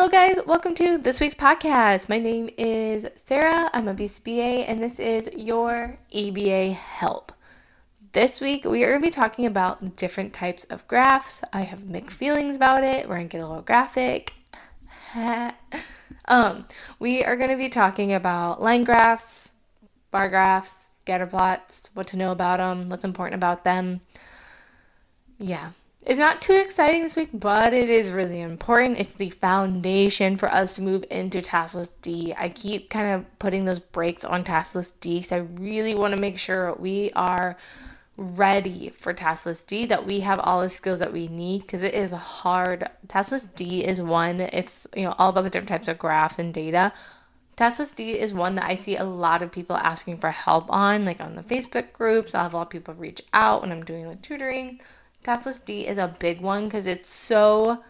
Hello, guys. Welcome to this week's podcast. My name is Sarah. I'm a BCBA, and this is your ABA help. This week, we are going to be talking about different types of graphs. I have mixed feelings about it. We're going to get a little graphic. um, we are going to be talking about line graphs, bar graphs, scatter plots, what to know about them, what's important about them. Yeah, it's not too exciting this week, but it is really important. It's the foundation for us to move into task list D. I keep kind of putting those brakes on task list D because I really want to make sure we are ready for task list D, that we have all the skills that we need because it is hard. Task list D is one, it's you know all about the different types of graphs and data. Task list D is one that I see a lot of people asking for help on, like on the Facebook groups. i have a lot of people reach out when I'm doing like tutoring Task list D is a big one because it's so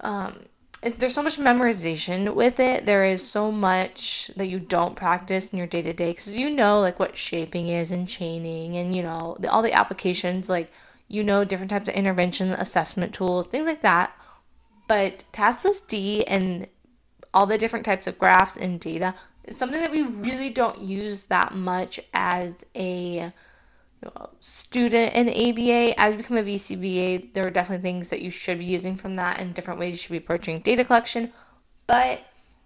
um it's, there's so much memorization with it. There is so much that you don't practice in your day to day because you know like what shaping is and chaining and you know the, all the applications like you know different types of intervention assessment tools things like that. But Task list D and all the different types of graphs and data is something that we really don't use that much as a student in ABA, as you become a BCBA, there are definitely things that you should be using from that and different ways you should be approaching data collection. But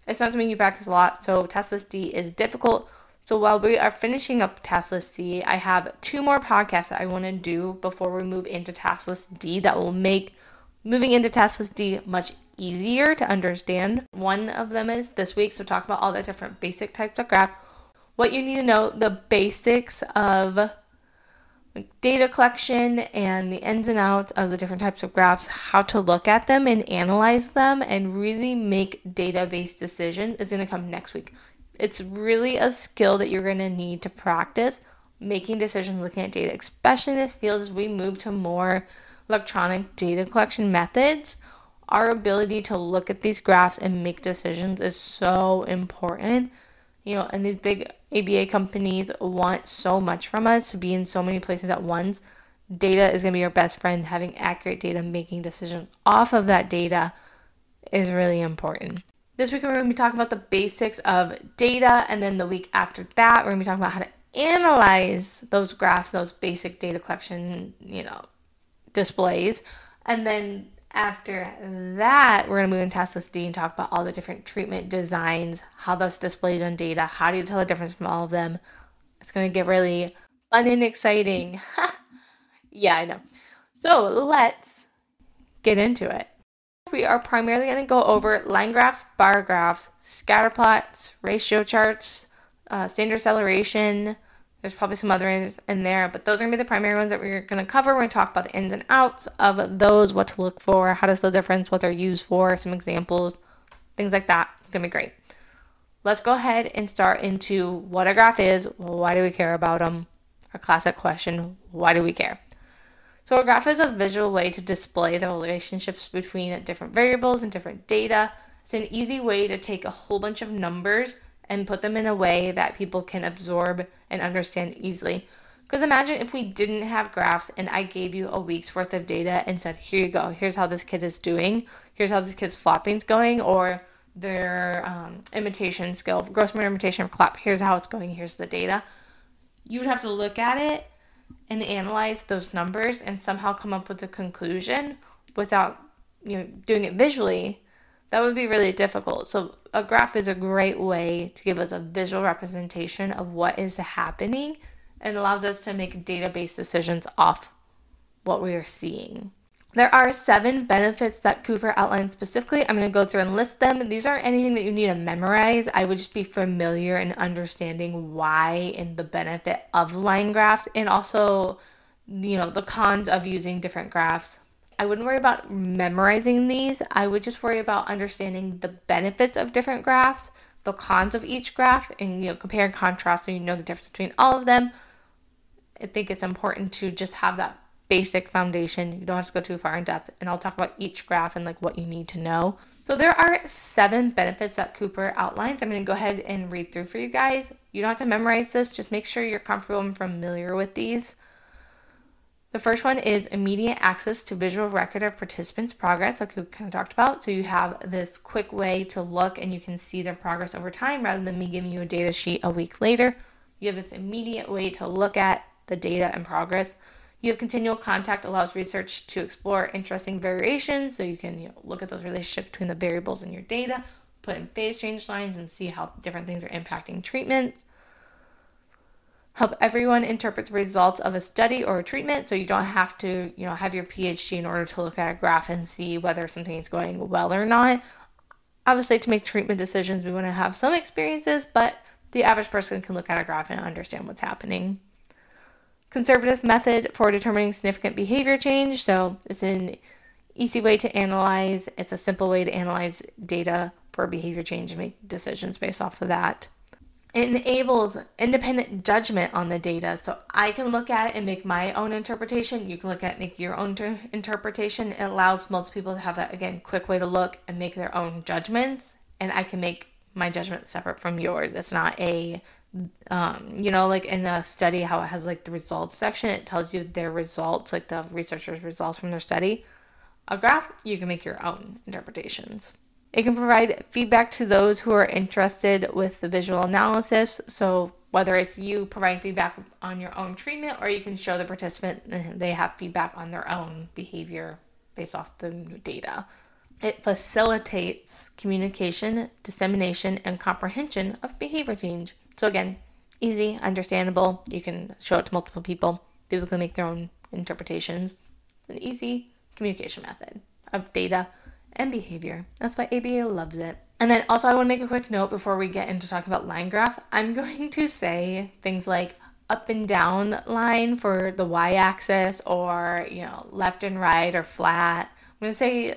it's not something you practice a lot, so task list D is difficult. So while we are finishing up task list C, I have two more podcasts that I want to do before we move into task list D that will make moving into task list D much easier to understand. One of them is this week, so talk about all the different basic types of graph. What you need to know, the basics of data collection and the ins and outs of the different types of graphs, how to look at them and analyze them and really make data-based decisions is going to come next week. It's really a skill that you're going to need to practice making decisions looking at data, especially in this field as we move to more electronic data collection methods. Our ability to look at these graphs and make decisions is so important you know, and these big ABA companies want so much from us to be in so many places at once. Data is going to be your best friend. Having accurate data, making decisions off of that data is really important. This week, we're going to be talking about the basics of data, and then the week after that, we're going to be talking about how to analyze those graphs, those basic data collection, you know, displays. And then after that, we're going to move into D and talk about all the different treatment designs, how that's displayed on data, how do you tell the difference from all of them. It's going to get really fun and exciting. yeah, I know. So let's get into it. We are primarily going to go over line graphs, bar graphs, scatter plots, ratio charts, uh, standard celeration, there's probably some others in there, but those are going to be the primary ones that we're going to cover. We're going to talk about the ins and outs of those, what to look for, how does the difference, what they're used for, some examples, things like that. It's going to be great. Let's go ahead and start into what a graph is. Why do we care about them? Our classic question, why do we care? So a graph is a visual way to display the relationships between different variables and different data. It's an easy way to take a whole bunch of numbers and put them in a way that people can absorb and understand easily. Because imagine if we didn't have graphs and I gave you a week's worth of data and said, here you go, here's how this kid is doing, here's how this kid's flopping's going, or their um, imitation skill, gross motor imitation clap, here's how it's going, here's the data. You would have to look at it and analyze those numbers and somehow come up with a conclusion without you know doing it visually that would be really difficult. So a graph is a great way to give us a visual representation of what is happening and allows us to make data-based decisions off what we are seeing. There are seven benefits that Cooper outlined specifically. I'm going to go through and list them. These aren't anything that you need to memorize. I would just be familiar in understanding why and the benefit of line graphs and also, you know, the cons of using different graphs I wouldn't worry about memorizing these. I would just worry about understanding the benefits of different graphs, the cons of each graph, and you know compare and contrast so you know the difference between all of them. I think it's important to just have that basic foundation. You don't have to go too far in depth, and I'll talk about each graph and like what you need to know. So there are seven benefits that Cooper outlines. I'm going to go ahead and read through for you guys. You don't have to memorize this. Just make sure you're comfortable and familiar with these. The first one is immediate access to visual record of participants' progress, like we kind of talked about. So you have this quick way to look and you can see their progress over time rather than me giving you a data sheet a week later. You have this immediate way to look at the data and progress. You have continual contact allows research to explore interesting variations. So you can you know, look at those relationships between the variables in your data, put in phase change lines and see how different things are impacting treatments help everyone interpret the results of a study or a treatment. So you don't have to you know have your phd in order to look at a graph and see whether something is going well or not. Obviously to make treatment decisions we want to have some experiences but the average person can look at a graph and understand what's happening. Conservative method for determining significant behavior change. So it's an easy way to analyze. It's a simple way to analyze data for behavior change and make decisions based off of that it enables independent judgment on the data. So I can look at it and make my own interpretation. You can look at it, make your own ter- interpretation. It allows most people to have that again quick way to look and make their own judgments. And I can make my judgment separate from yours. It's not a um, you know, like in a study, how it has like the results section, it tells you their results, like the researchers' results from their study. A graph, you can make your own interpretations. It can provide feedback to those who are interested with the visual analysis. So, whether it's you providing feedback on your own treatment or you can show the participant they have feedback on their own behavior based off the data. It facilitates communication, dissemination, and comprehension of behavior change. So, again, easy, understandable. You can show it to multiple people. People can make their own interpretations. It's an easy communication method of data and behavior. That's why ABA loves it. And then also, I want to make a quick note before we get into talking about line graphs. I'm going to say things like up and down line for the y axis or, you know, left and right or flat. I'm going to say,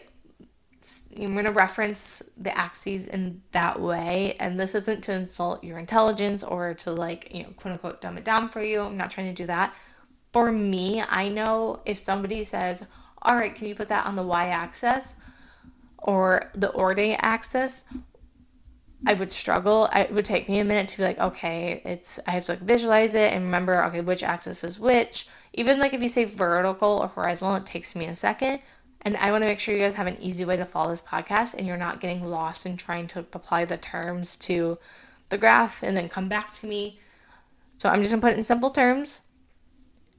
I'm going to reference the axes in that way. And this isn't to insult your intelligence or to, like, you know, quote unquote, dumb it down for you. I'm not trying to do that. For me, I know if somebody says, all right, can you put that on the y axis? Or the ordinate axis, I would struggle. It would take me a minute to be like, okay, it's I have to like visualize it and remember, okay, which axis is which. Even like if you say vertical or horizontal, it takes me a second. And I want to make sure you guys have an easy way to follow this podcast and you're not getting lost in trying to apply the terms to the graph and then come back to me. So I'm just gonna put it in simple terms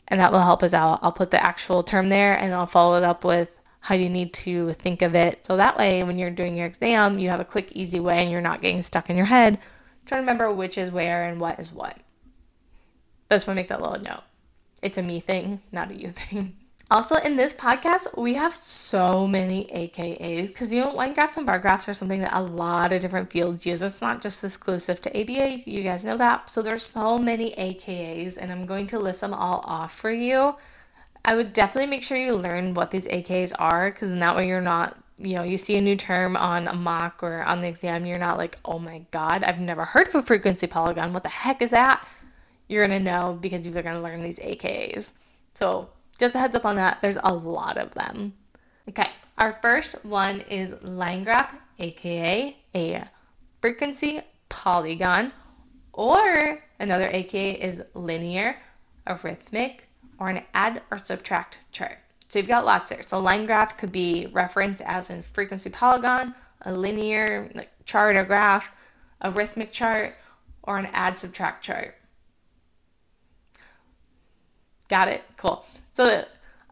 and that will help us out. I'll put the actual term there and I'll follow it up with how you need to think of it. So that way, when you're doing your exam, you have a quick, easy way and you're not getting stuck in your head trying to remember which is where and what is what. I just want to make that little note. It's a me thing, not a you thing. Also, in this podcast, we have so many AKAs because you know, line graphs and bar graphs are something that a lot of different fields use. It's not just exclusive to ABA. You guys know that. So there's so many AKAs, and I'm going to list them all off for you I would definitely make sure you learn what these AKs are because then that way you're not, you know, you see a new term on a mock or on the exam, you're not like, oh my God, I've never heard of a frequency polygon. What the heck is that? You're going to know because you're going to learn these AKs. So just a heads up on that, there's a lot of them. Okay, our first one is line graph, aka a frequency polygon, or another aka is linear, arithmetic, or an add or subtract chart. So you've got lots there. So line graph could be referenced as in frequency polygon, a linear like, chart or graph, arithmetic chart, or an add subtract chart. Got it? Cool. So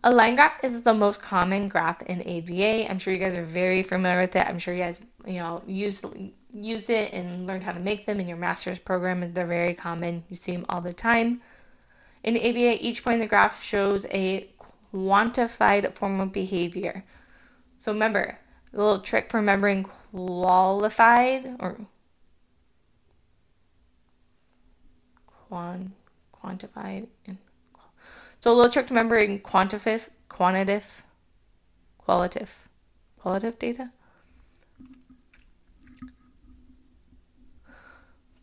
a line graph is the most common graph in ABA. I'm sure you guys are very familiar with it. I'm sure you guys, you know, use use it and learned how to make them in your master's program. They're very common. You see them all the time. In ABA, each point in the graph shows a quantified form of behavior. So remember, a little trick for remembering qualified or quan, quantified. So a little trick to remembering quantitative, quantitative, qualitative, qualitative data.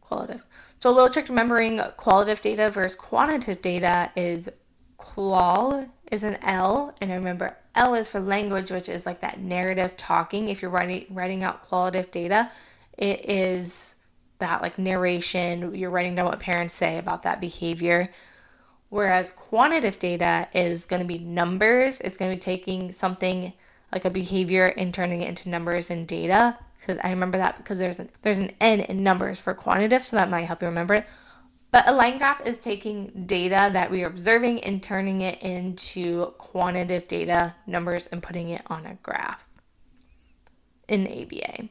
Qualitative. So a little trick remembering qualitative data versus quantitative data is qual is an L, and remember L is for language, which is like that narrative talking. If you're writing writing out qualitative data, it is that like narration. You're writing down what parents say about that behavior. Whereas quantitative data is going to be numbers. It's going to be taking something like a behavior and turning it into numbers and data. Because I remember that because there's an, there's an N in numbers for quantitative, so that might help you remember it. But a line graph is taking data that we are observing and turning it into quantitative data, numbers, and putting it on a graph in ABA.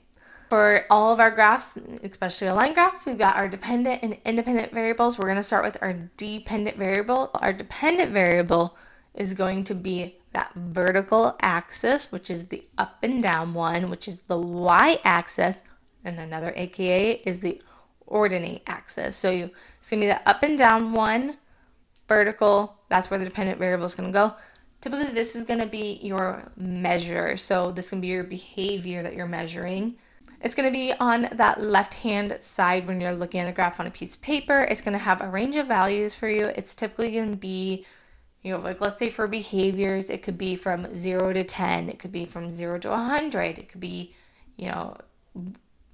For all of our graphs, especially a line graph, we've got our dependent and independent variables. We're going to start with our dependent variable. Our dependent variable is going to be that vertical axis, which is the up and down one, which is the y-axis, and another AKA is the ordinate axis. So you, it's going to be the up and down one, vertical, that's where the dependent variable is going to go. Typically, this is going to be your measure. So this can be your behavior that you're measuring. It's going to be on that left hand side when you're looking at a graph on a piece of paper. It's going to have a range of values for you. It's typically going to be, you know, like let's say for behaviors, it could be from 0 to 10. It could be from 0 to 100. It could be, you know,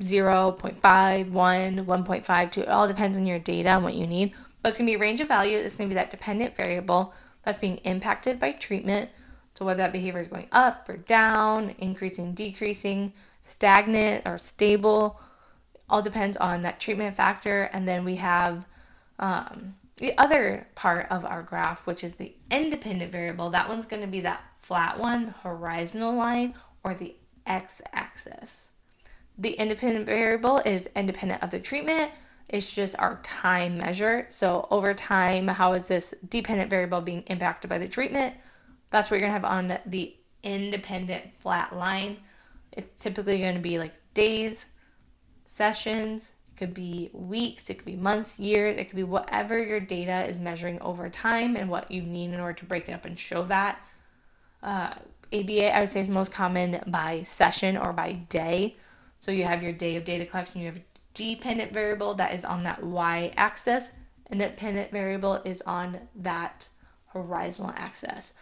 0, 0.5, 1, 1.5, 2. It all depends on your data and what you need. But it's going to be a range of values. It's going to be that dependent variable that's being impacted by treatment. So whether that behavior is going up or down, increasing, decreasing, stagnant or stable. All depends on that treatment factor. And then we have um, the other part of our graph, which is the independent variable. That one's going to be that flat one, horizontal line, or the x-axis. The independent variable is independent of the treatment. It's just our time measure. So over time, how is this dependent variable being impacted by the treatment? That's what you're going to have on the independent flat line. It's typically going to be like days, sessions, could be weeks, it could be months, years, it could be whatever your data is measuring over time and what you need in order to break it up and show that. Uh, ABA, I would say, is most common by session or by day. So you have your day of data collection, you have dependent variable that is on that y axis, and that dependent variable is on that horizontal axis.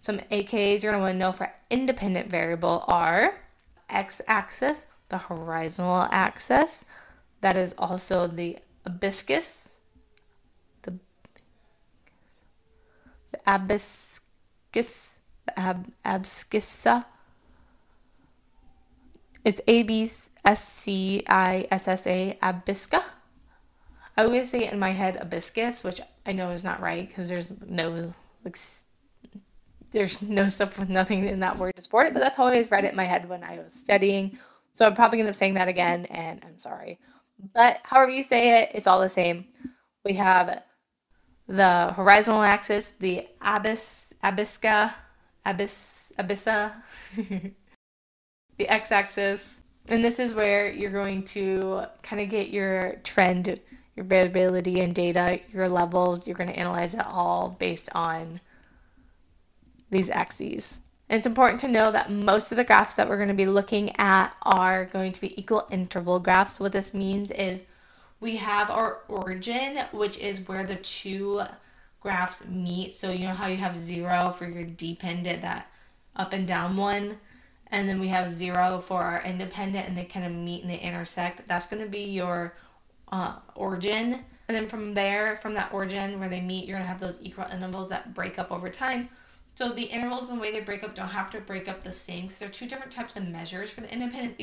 Some AKs you're going to want to know for independent variable are x-axis, the horizontal axis. That is also the abscus, the, the the ab, abscissa. It's A B S C I S S A abscissa. I always say in my head abiscus, which I know is not right because there's no like there's no stuff with nothing in that word to support it, but that's how I always read it in my head when I was studying. So I'm probably gonna up saying that again, and I'm sorry. But however you say it, it's all the same. We have the horizontal axis, the abyss, abysca, abyss, abyssa, the x-axis, and this is where you're going to kind of get your trend, your variability in data, your levels. You're going to analyze it all based on these axes. And it's important to know that most of the graphs that we're going to be looking at are going to be equal interval graphs. What this means is we have our origin, which is where the two graphs meet. So you know how you have zero for your dependent, that up and down one, and then we have zero for our independent, and they kind of meet and they intersect. That's going to be your uh, origin. And then from there, from that origin where they meet, you're going to have those equal intervals that break up over time. So the intervals and the way they break up don't have to break up the same because they're two different types of measures for the independent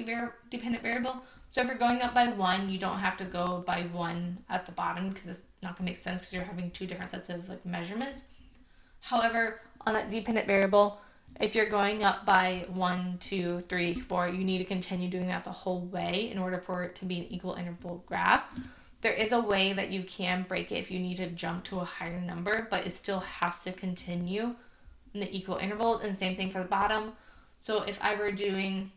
dependent variable. So if you're going up by one, you don't have to go by one at the bottom because it's not going to make sense because you're having two different sets of like measurements. However, on that dependent variable, if you're going up by one, two, three, four, you need to continue doing that the whole way in order for it to be an equal interval graph. There is a way that you can break it if you need to jump to a higher number, but it still has to continue in the equal intervals and same thing for the bottom. So if I were doing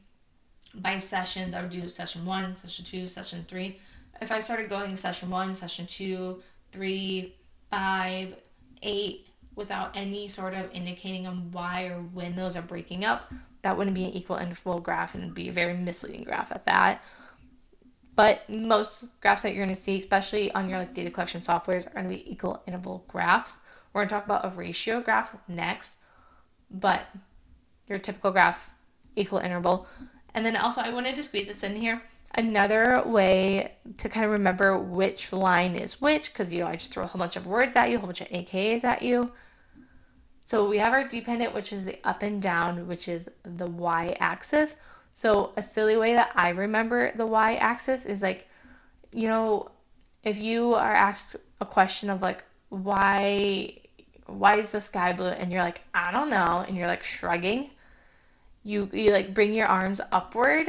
by sessions, I would do session one, session two, session three. If I started going session one, session two, three, five, eight, without any sort of indicating on why or when those are breaking up, that wouldn't be an equal interval graph and be a very misleading graph at that. But most graphs that you're going to see, especially on your like data collection softwares, are going to be equal interval graphs. We're going to talk about a ratio graph next but your typical graph equal interval. And then also I wanted to squeeze this in here. Another way to kind of remember which line is which, because you know I just throw a whole bunch of words at you, a whole bunch of AKAs at you. So we have our dependent, which is the up and down, which is the y axis. So a silly way that I remember the y axis is like, you know, if you are asked a question of like why why is the sky blue and you're like I don't know and you're like shrugging, you you like bring your arms upward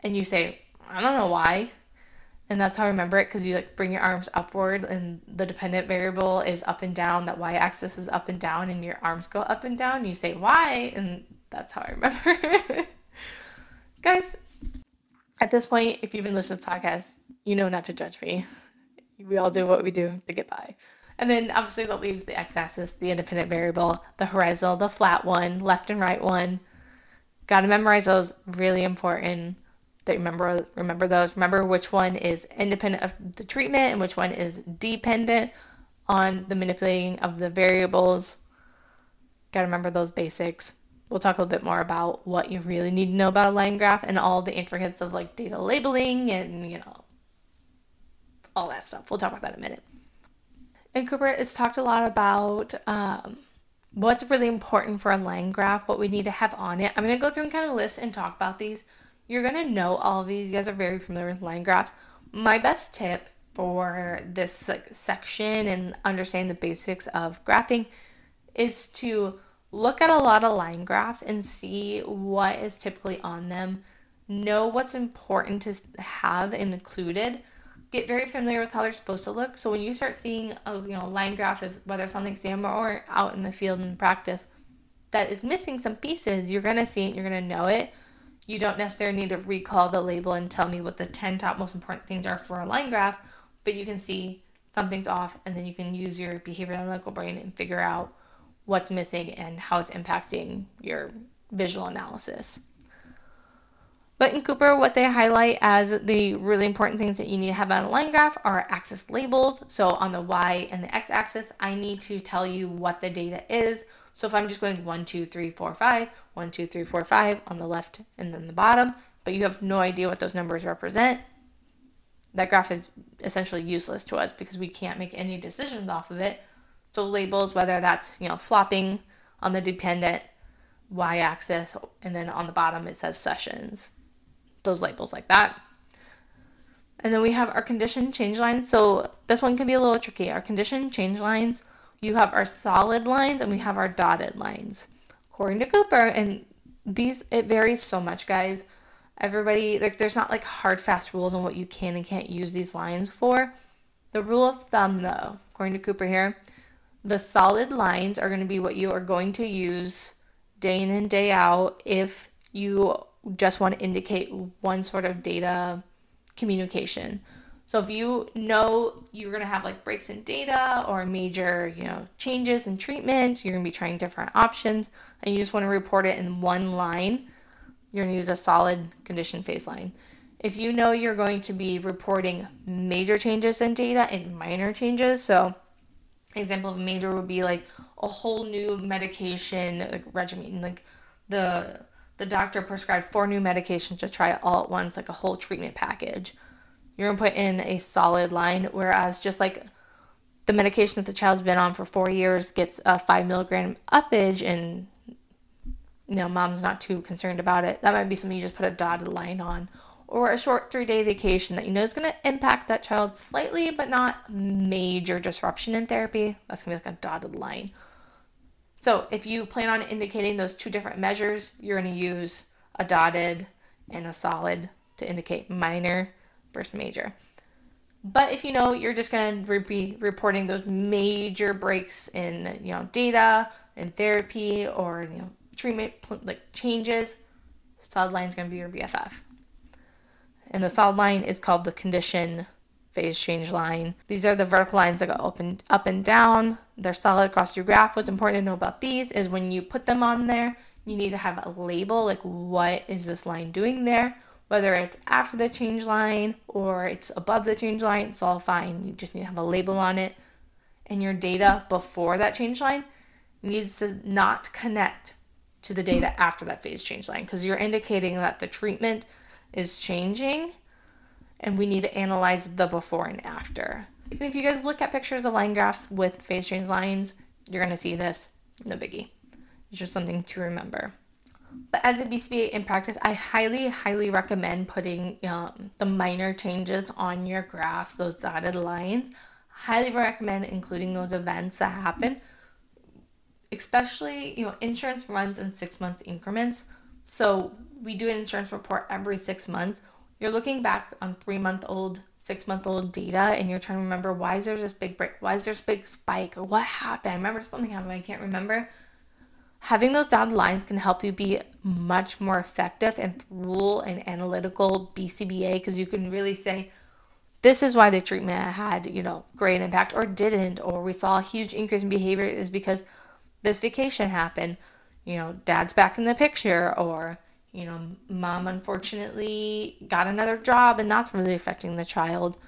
and you say I don't know why. And that's how I remember it because you like bring your arms upward and the dependent variable is up and down. That y axis is up and down and your arms go up and down. You say why, and that's how I remember. Guys, at this point, if you've been listening to the podcast, you know not to judge me. We all do what we do to get by. And then obviously that leaves the x-axis, the independent variable, the horizontal, the flat one, left and right one. Got to memorize those. Really important that remember remember those. Remember which one is independent of the treatment and which one is dependent on the manipulating of the variables. Got to remember those basics. We'll talk a little bit more about what you really need to know about a line graph and all the intricacies of like data labeling and you know all that stuff. We'll talk about that in a minute. In Cooper, it's talked a lot about um, what's really important for a line graph, what we need to have on it. I'm going to go through and kind of list and talk about these you're going to know all of these. You guys are very familiar with line graphs. My best tip for this like section and understanding the basics of graphing is to look at a lot of line graphs and see what is typically on them. Know what's important to have included. Get very familiar with how they're supposed to look. So when you start seeing a you know line graph, of whether it's on the exam or out in the field in practice, that is missing some pieces, you're gonna see it. You're gonna know it you don't necessarily need to recall the label and tell me what the 10 top most important things are for a line graph, but you can see something's off and then you can use your behavioral analytical brain and figure out what's missing and how it's impacting your visual analysis. But in Cooper, what they highlight as the really important things that you need to have on a line graph are axis labels. So on the Y and the X axis, I need to tell you what the data is. So if I'm just going one, two, three, four, five, one, two, three, four, five on the left and then the bottom, but you have no idea what those numbers represent, that graph is essentially useless to us because we can't make any decisions off of it. So labels, whether that's, you know, flopping on the dependent y-axis, and then on the bottom it says sessions. Those labels like that. And then we have our condition change lines. So this one can be a little tricky. Our condition change lines you have our solid lines and we have our dotted lines. According to Cooper, and these, it varies so much, guys. Everybody, like, there's not like hard, fast rules on what you can and can't use these lines for. The rule of thumb, though, according to Cooper here, the solid lines are going to be what you are going to use day in and day out if you just want to indicate one sort of data communication. So if you know you're going to have like breaks in data or major, you know, changes in treatment, you're going to be trying different options and you just want to report it in one line, you're going to use a solid condition phase line. If you know you're going to be reporting major changes in data and minor changes, so example of major would be like a whole new medication like regimen, like the the doctor prescribed four new medications to try all at once, like a whole treatment package. You're gonna put in a solid line. Whereas just like the medication that the child's been on for four years gets a five milligram uppage and you know mom's not too concerned about it. That might be something you just put a dotted line on or a short three day vacation that you know is to impact that child slightly but not major disruption in therapy. That's to be like a dotted line so if you plan on indicating those two different measures you're going to use a dotted and a solid to indicate minor versus major. But if you know you're just going to be reporting those major breaks in, you know, data and therapy or, you know, treatment like changes, solid line is going to be your BFF. And the solid line is called the condition phase change line. These are the vertical lines that go up and up and down. They're solid across your graph. What's important to know about these is when you put them on there, you need to have a label like what is this line doing there whether it's after the change line or it's above the change line, it's all fine. You just need to have a label on it. And your data before that change line needs to not connect to the data after that phase change line because you're indicating that the treatment is changing and we need to analyze the before and after. If you guys look at pictures of line graphs with phase change lines, you're going to see this. No biggie. It's just something to remember. But as a BCBA in practice, I highly, highly recommend putting um, the minor changes on your graphs, those dotted lines. Highly recommend including those events that happen. Especially, you know, insurance runs in six month increments. So we do an insurance report every six months. You're looking back on three month old, six month old data, and you're trying to remember why is there this big break? Why is there this big spike? What happened? I remember something happened. I can't remember having those dotted lines can help you be much more effective and thorough and analytical BCBA because you can really say, this is why the treatment had, you know, great impact or didn't, or we saw a huge increase in behavior is because this vacation happened. You know, dad's back in the picture, or, you know, mom unfortunately got another job and that's really affecting the child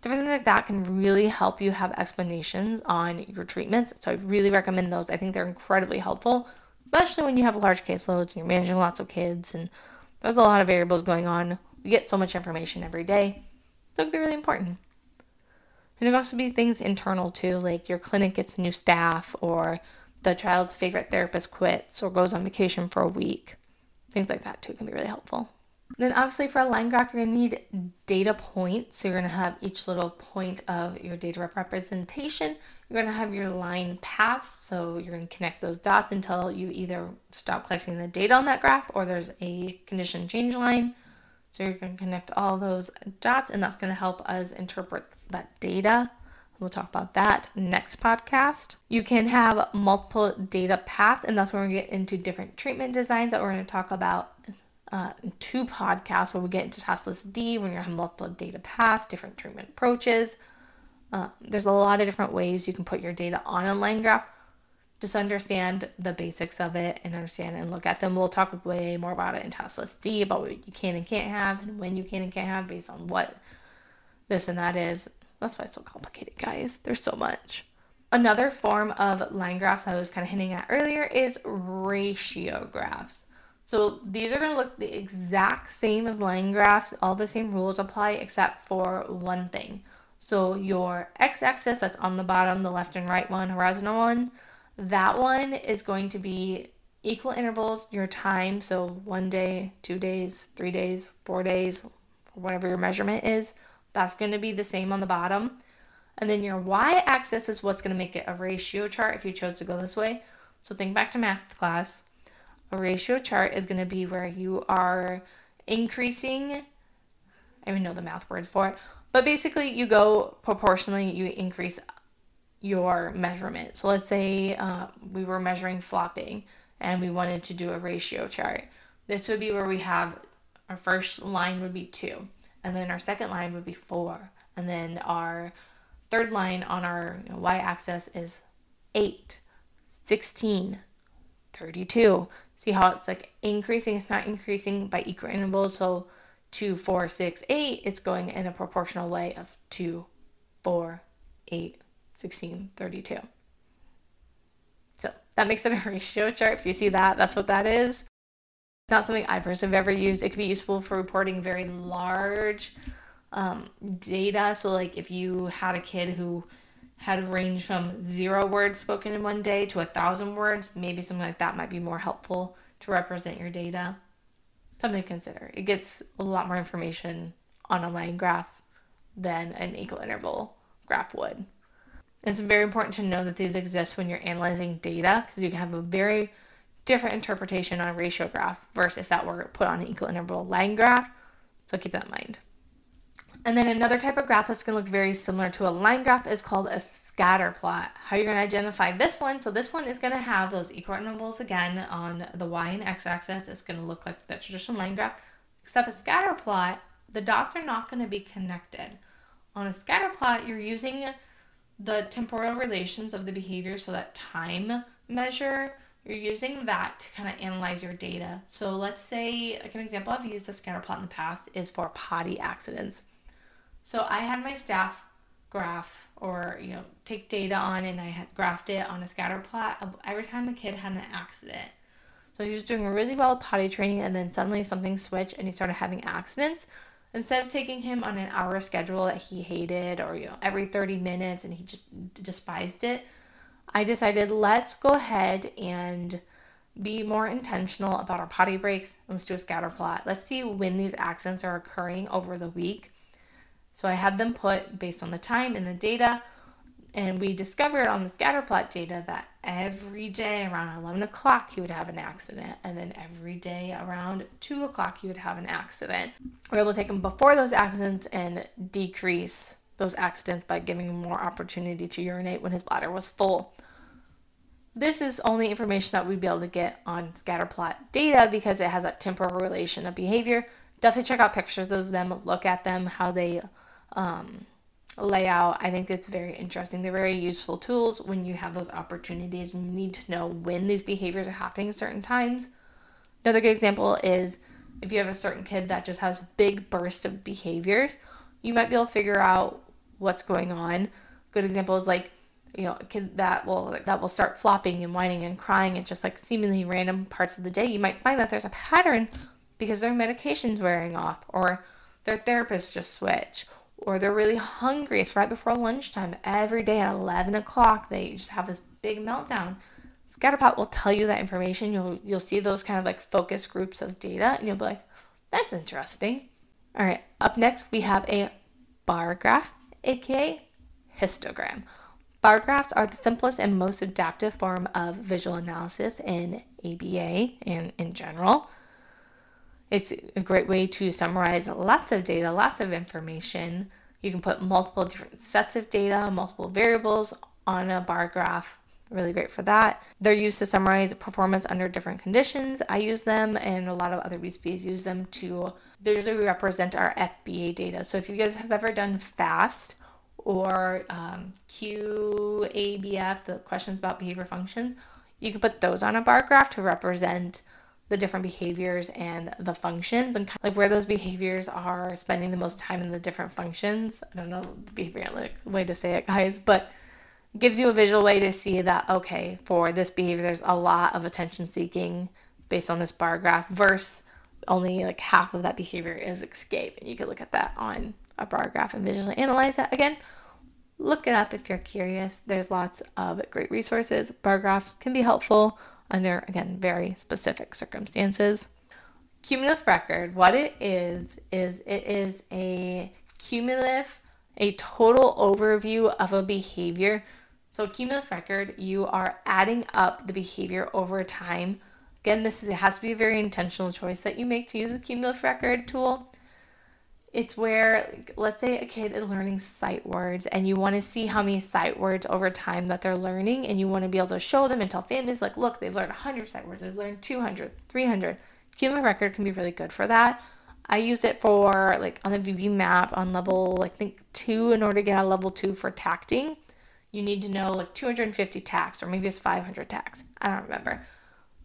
different things like that can really help you have explanations on your treatments. So I really recommend those. I think they're incredibly helpful, especially when you have large caseloads and you're managing lots of kids and there's a lot of variables going on. We get so much information every day. So it'd be really important. And it can also be things internal too, like your clinic gets new staff or the child's favorite therapist quits or goes on vacation for a week. Things like that too can be really helpful. Then obviously for a line graph, you're gonna need data points. So you're gonna have each little point of your data representation. You're gonna have your line paths. So you're gonna connect those dots until you either stop collecting the data on that graph or there's a condition change line. So you're gonna connect all those dots and that's gonna help us interpret that data. We'll talk about that next podcast. You can have multiple data paths, and that's where we get into different treatment designs that we're going to talk about uh, two podcasts where we get into task list D when you have multiple data paths, different treatment approaches. Uh, there's a lot of different ways you can put your data on a line graph. Just understand the basics of it and understand and look at them. We'll talk way more about it in task list D about what you can and can't have and when you can and can't have based on what this and that is. That's why it's so complicated, guys. There's so much. Another form of line graphs I was kind of hinting at earlier is ratio graphs. So these are going to look the exact same as line graphs. All the same rules apply except for one thing. So your x-axis that's on the bottom, the left and right one, horizontal one, that one is going to be equal intervals, your time. So one day, two days, three days, four days, whatever your measurement is. That's going to be the same on the bottom. And then your y-axis is what's going to make it a ratio chart if you chose to go this way. So think back to math class. A ratio chart is going to be where you are increasing, I don't even know the math words for it, but basically you go proportionally, you increase your measurement. So let's say uh, we were measuring flopping and we wanted to do a ratio chart. This would be where we have our first line would be 2, and then our second line would be 4, and then our third line on our you know, y-axis is 8, 16, 32. See how it's like increasing? It's not increasing by equal intervals. So 2, 4, 6, 8, it's going in a proportional way of 2, 4, 8, 16, 32. So that makes it a ratio chart. If you see that, that's what that is. It's not something I personally have ever used. It could be useful for reporting very large um, data. So, like if you had a kid who had ranged from zero words spoken in one day to a thousand words, maybe something like that might be more helpful to represent your data. Something to consider. It gets a lot more information on a line graph than an equal interval graph would. It's very important to know that these exist when you're analyzing data because you can have a very different interpretation on a ratio graph versus if that were put on an equal interval line graph. So keep that in mind. And then another type of graph that's going to look very similar to a line graph is called a scatter plot. How you're going to identify this one. So this one is going to have those equal intervals again on the y and x axis. It's going to look like the traditional line graph. Except a scatter plot, the dots are not going to be connected. On a scatter plot, you're using the temporal relations of the behavior, so that time measure, you're using that to kind of analyze your data. So let's say, like an example I've used a scatter plot in the past is for potty accidents. So I had my staff graph or, you know, take data on and I had graphed it on a scatter plot of every time a kid had an accident. So he was doing really well potty training and then suddenly something switched and he started having accidents. instead of taking him on an hour schedule that he hated or you know every 30 minutes and he just despised it i decided let's go ahead and be more intentional about our potty breaks. Let's do a scatter plot. Let's see when these accidents are occurring over the week. So i had them put based on the time and the data and we discovered on the scatter plot data that every day around 11 o'clock he would have an accident, and then every day around 2 o'clock he would have an accident. We're able to take him before those accidents and decrease those accidents by giving more opportunity to urinate when his bladder was full. This is only information that we'd be able to get on scatterplot data because it has a temporal relation of behavior. Definitely check out pictures of them, look at them, how they um, layout. I think it's very interesting. They're very useful tools when you have those opportunities. You need to know when these behaviors are happening at certain times. Another good example is if you have a certain kid that just has big bursts of behaviors, you might be able to figure out what's going on. Good example is like, you know, a kid that will that will start flopping and whining and crying at just like seemingly random parts of the day. You might find that there's a pattern because their medication's wearing off or their therapist just switched, or they're really hungry. It's right before lunchtime. Every day at 11 o'clock, they just have this big meltdown. Scatterplot will tell you that information. You'll you'll see those kind of like focus groups of data, and you'll be like, "That's interesting." All right. Up next, we have a bar graph, aka histogram. Bar graphs are the simplest and most adaptive form of visual analysis in ABA and in general. It's a great way to summarize lots of data, lots of information. You can put multiple different sets of data, multiple variables on a bar graph. Really great for that. They're used to summarize performance under different conditions. I use them, and a lot of other BCBAs use them to visually represent our FBA data. So if you guys have ever done FAST or um, QABF, the questions about behavior functions, you can put those on a bar graph to represent the different behaviors and the functions and kind of like where those behaviors are spending the most time in the different functions. I don't know the behavior analytic way to say it, guys, but gives you a visual way to see that okay, for this behavior there's a lot of attention seeking based on this bar graph versus only like half of that behavior is escape. And you can look at that on a bar graph and visually analyze that. Again, look it up if you're curious. There's lots of great resources. Bar graphs can be helpful under, again, very specific circumstances. Cumulative record, what it is, is it is a cumulative, a total overview of a behavior. So, cumulative record, you are adding up the behavior over time. Again, this is, it has to be a very intentional choice that you make to use a cumulative record tool. It's where let's say a kid is learning sight words and you want to see how many sight words over time that they're learning and you want to be able to show them and tell families like look they've learned 100 sight words they've learned 200 300 human record can be really good for that. I used it for like on the VB-MAPP on level I think two in order to get a level two for tacting you need to know like 250 tacts or maybe it's 500 tacts i don't remember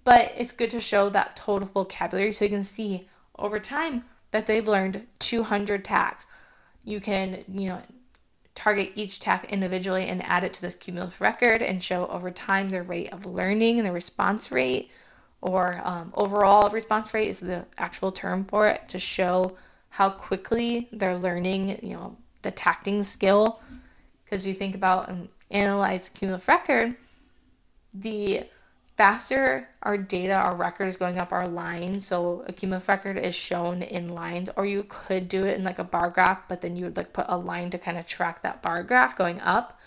but it's good to show that total vocabulary so you can see over time that they've learned 200 tacts. You can, you know, target each tact individually and add it to this cumulative record and show over time their rate of learning and the response rate or um, overall response rate is the actual term for it to show how quickly they're learning, you know, the tacting skill. Because you think about and analyze cumulative record, the faster our data, our record is going up our line. So a cumulative record is shown in lines, or you could do it in like a bar graph, but then you would like put a line to kind of track that bar graph going up.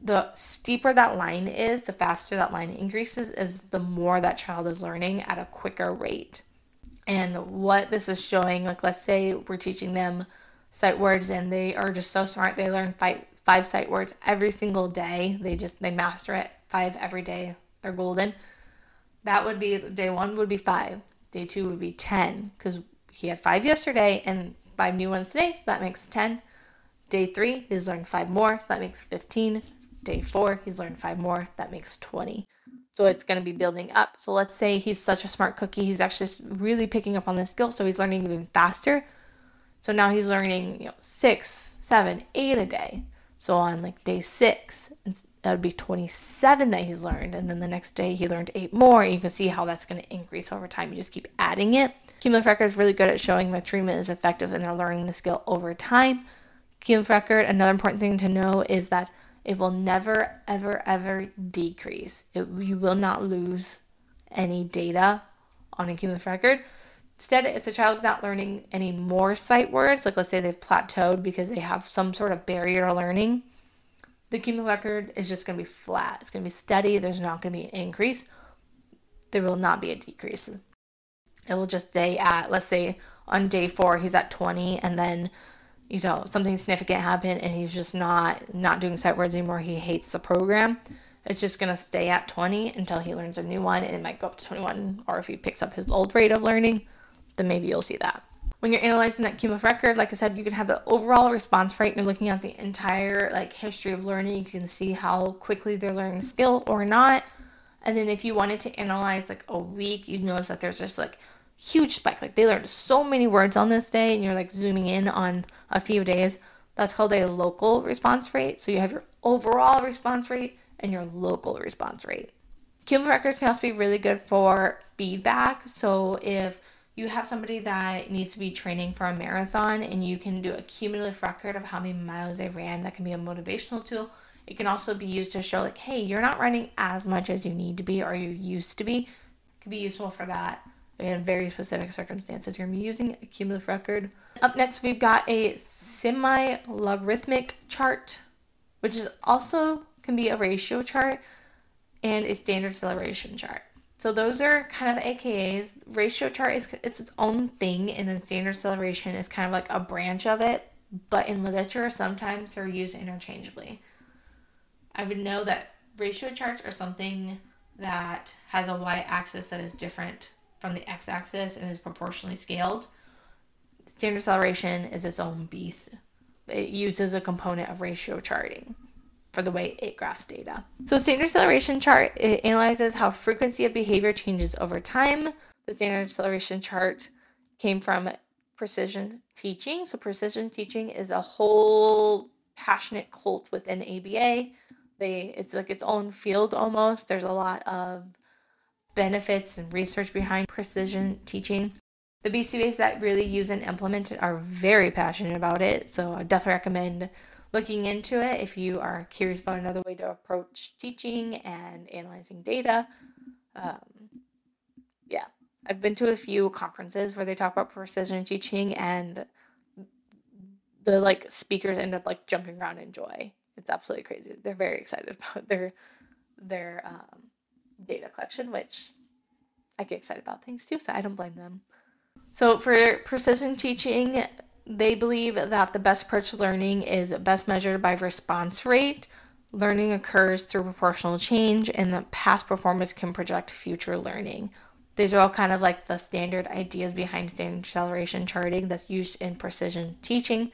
The steeper that line is, the faster that line increases, is the more that child is learning at a quicker rate. And what this is showing, like let's say we're teaching them sight words and they are just so smart, they learn five five sight words every single day. They just they master it five every day they're golden. That would be day one would be five. Day two would be 10 because he had five yesterday and five new ones today, so that makes 10. Day three, he's learned five more, so that makes 15. Day four, he's learned five more, that makes 20. So it's going to be building up. So let's say he's such a smart cookie, he's actually really picking up on this skill, so he's learning even faster. So now he's learning, you know, six, seven, eight a day. So on like day six, that would be 27 that he's learned. And then the next day he learned eight more. And you can see how that's going to increase over time. You just keep adding it. Cumulative record is really good at showing that treatment is effective and they're learning the skill over time. Cumulative record, another important thing to know is that it will never, ever, ever decrease. It, you will not lose any data on a cumulative record. Instead, if the child's not learning any more sight words, like let's say they've plateaued because they have some sort of barrier learning, the cumulative record is just going to be flat. It's going to be steady. There's not going to be an increase. There will not be a decrease. It will just stay at, let's say on day four, he's at 20, and then, you know, something significant happened and he's just not not doing sight words anymore. He hates the program. It's just going to stay at 20 until he learns a new one, and it might go up to 21, or if he picks up his old rate of learning, then maybe you'll see that. When you're analyzing that cumulative record, like I said, you can have the overall response rate. You're looking at the entire like history of learning. You can see how quickly they're learning skill or not. And then if you wanted to analyze like a week, you'd notice that there's just like huge spike. Like they learned so many words on this day, and you're like zooming in on a few days. That's called a local response rate. So you have your overall response rate and your local response rate. Cumulative records can also be really good for feedback. So if you have somebody that needs to be training for a marathon and you can do a cumulative record of how many miles they ran that can be a motivational tool. It can also be used to show like hey you're not running as much as you need to be or you used to be. It could be useful for that in very specific circumstances. You're using a cumulative record. Up next we've got a semi logarithmic chart which is also can be a ratio chart and a standard celeration chart so those are kind of AKAs. Ratio chart is it's its own thing, and then standard celeration is kind of like a branch of it. But in literature, sometimes they're used interchangeably. I would know that ratio charts are something that has a y-axis that is different from the x-axis and is proportionally scaled. Standard celeration is its own beast. It uses a component of ratio charting for the way it graphs data. So standard celeration chart, it analyzes how frequency of behavior changes over time. The standard celeration chart came from precision teaching. So precision teaching is a whole passionate cult within ABA. They it's like its own field almost. There's a lot of benefits and research behind precision teaching. The BCBAs that really use and implement it are very passionate about it. So I definitely recommend looking into it if you are curious about another way to approach teaching and analyzing data. Um, yeah, I've been to a few conferences where they talk about precision teaching and the like speakers end up like jumping around in joy. It's absolutely crazy. They're very excited about their their um, data collection, which I get excited about things too, so I don't blame them. So for precision teaching, they believe that the best approach to learning is best measured by response rate. Learning occurs through proportional change, and that past performance can project future learning. These are all kind of like the standard ideas behind standard celeration charting that's used in precision teaching.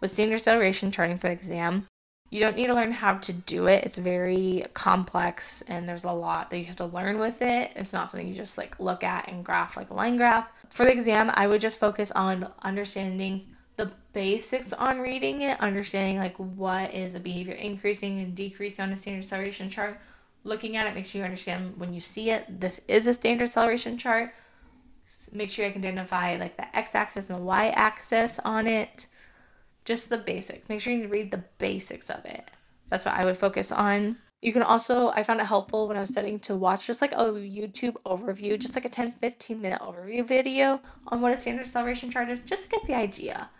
With standard celeration charting for the exam, you don't need to learn how to do it. It's very complex and there's a lot that you have to learn with it. It's not something you just like look at and graph like a line graph. For the exam, I would just focus on understanding the basics on reading it, understanding like what is a behavior increasing and decreasing on a standard celeration chart. Looking at it, make sure you understand when you see it, this is a standard celeration chart. Make sure you can identify like the x-axis and the y-axis on it just the basics. Make sure you read the basics of it. That's what I would focus on. You can also, I found it helpful when I was studying to watch just like a YouTube overview, just like a 10 15 minute overview video on what a standard celeration chart is, just to get the idea.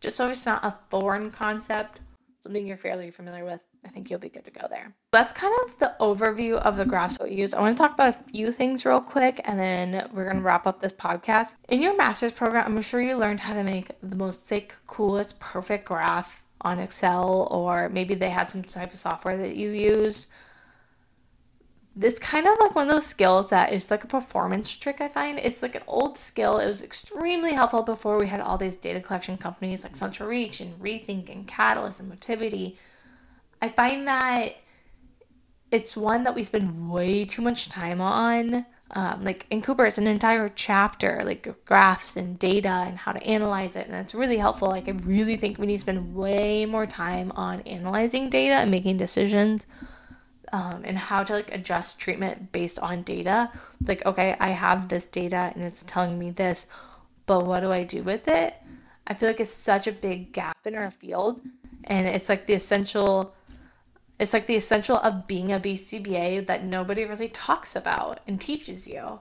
Just so it's not a foreign concept, something you're fairly familiar with. I think you'll be good to go there. That's kind of the overview of the graphs we use. I want to talk about a few things real quick and then we're going to wrap up this podcast. In your master's program, I'm sure you learned how to make the most sick, coolest, perfect graph on Excel or maybe they had some type of software that you used. This kind of like one of those skills that is like a performance trick, I find. It's like an old skill. It was extremely helpful before we had all these data collection companies like CentralReach and Rethink and Catalyst and Motivity I find that it's one that we spend way too much time on. Um, like in Cooper, it's an entire chapter, like graphs and data and how to analyze it. And it's really helpful. Like, I really think we need to spend way more time on analyzing data and making decisions. um, and how to like adjust treatment based on data. Like, okay, I have this data and it's telling me this, but what do I do with it? I feel like it's such a big gap in our field, and it's like the essential. It's like the essential of being a BCBA that nobody really talks about and teaches you.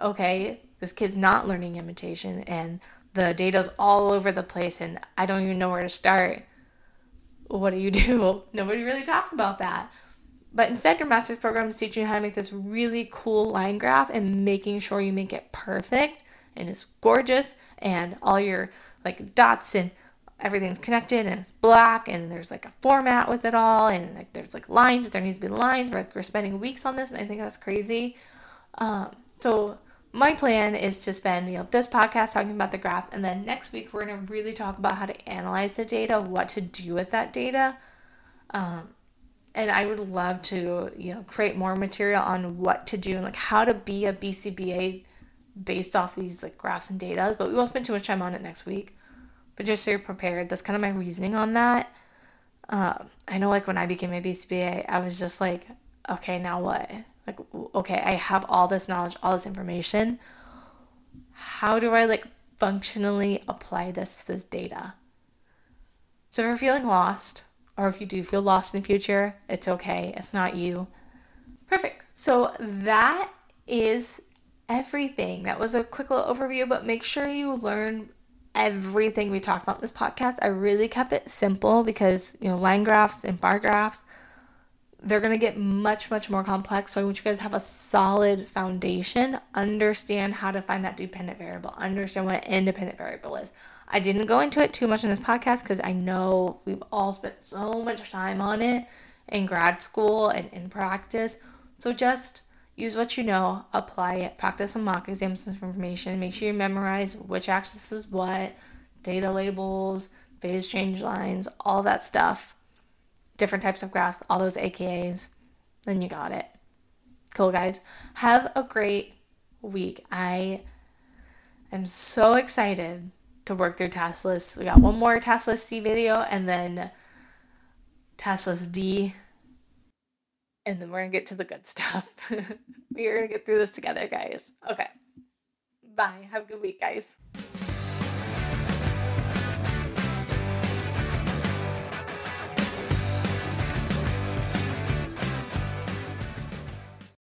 Okay, this kid's not learning imitation, and the data's all over the place, and I don't even know where to start. What do you do? Nobody really talks about that. But instead, your master's program is teaching you how to make this really cool line graph and making sure you make it perfect and it's gorgeous and all your like dots and everything's connected and it's black and there's like a format with it all and like there's like lines there needs to be lines we're, like, we're spending weeks on this and i think that's crazy um, so my plan is to spend you know this podcast talking about the graphs and then next week we're going to really talk about how to analyze the data what to do with that data um, and i would love to you know create more material on what to do and like how to be a bcba based off these like graphs and data, but we won't spend too much time on it next week. But just so you're prepared, that's kind of my reasoning on that. Uh, I know like when I became a BCBA, I was just like, okay, now what? Like, okay, I have all this knowledge, all this information. How do I like functionally apply this to this data? So if you're feeling lost, or if you do feel lost in the future, it's okay. It's not you. Perfect. So that is everything. That was a quick little overview, but make sure you learn everything we talked about in this podcast. I really kept it simple because, you know, line graphs and bar graphs, they're going to get much, much more complex. So I want you guys to have a solid foundation, understand how to find that dependent variable, understand what an independent variable is. I didn't go into it too much in this podcast because I know we've all spent so much time on it in grad school and in practice. So just Use what you know, apply it, practice some mock exams and information. Make sure you memorize which axis is what, data labels, phase change lines, all that stuff. Different types of graphs, all those AKAs. Then you got it. Cool, guys. Have a great week. I am so excited to work through task lists. We got one more task list C video and then task list D and then we're gonna get to the good stuff. we are gonna get through this together, guys. Okay. Bye. Have a good week, guys.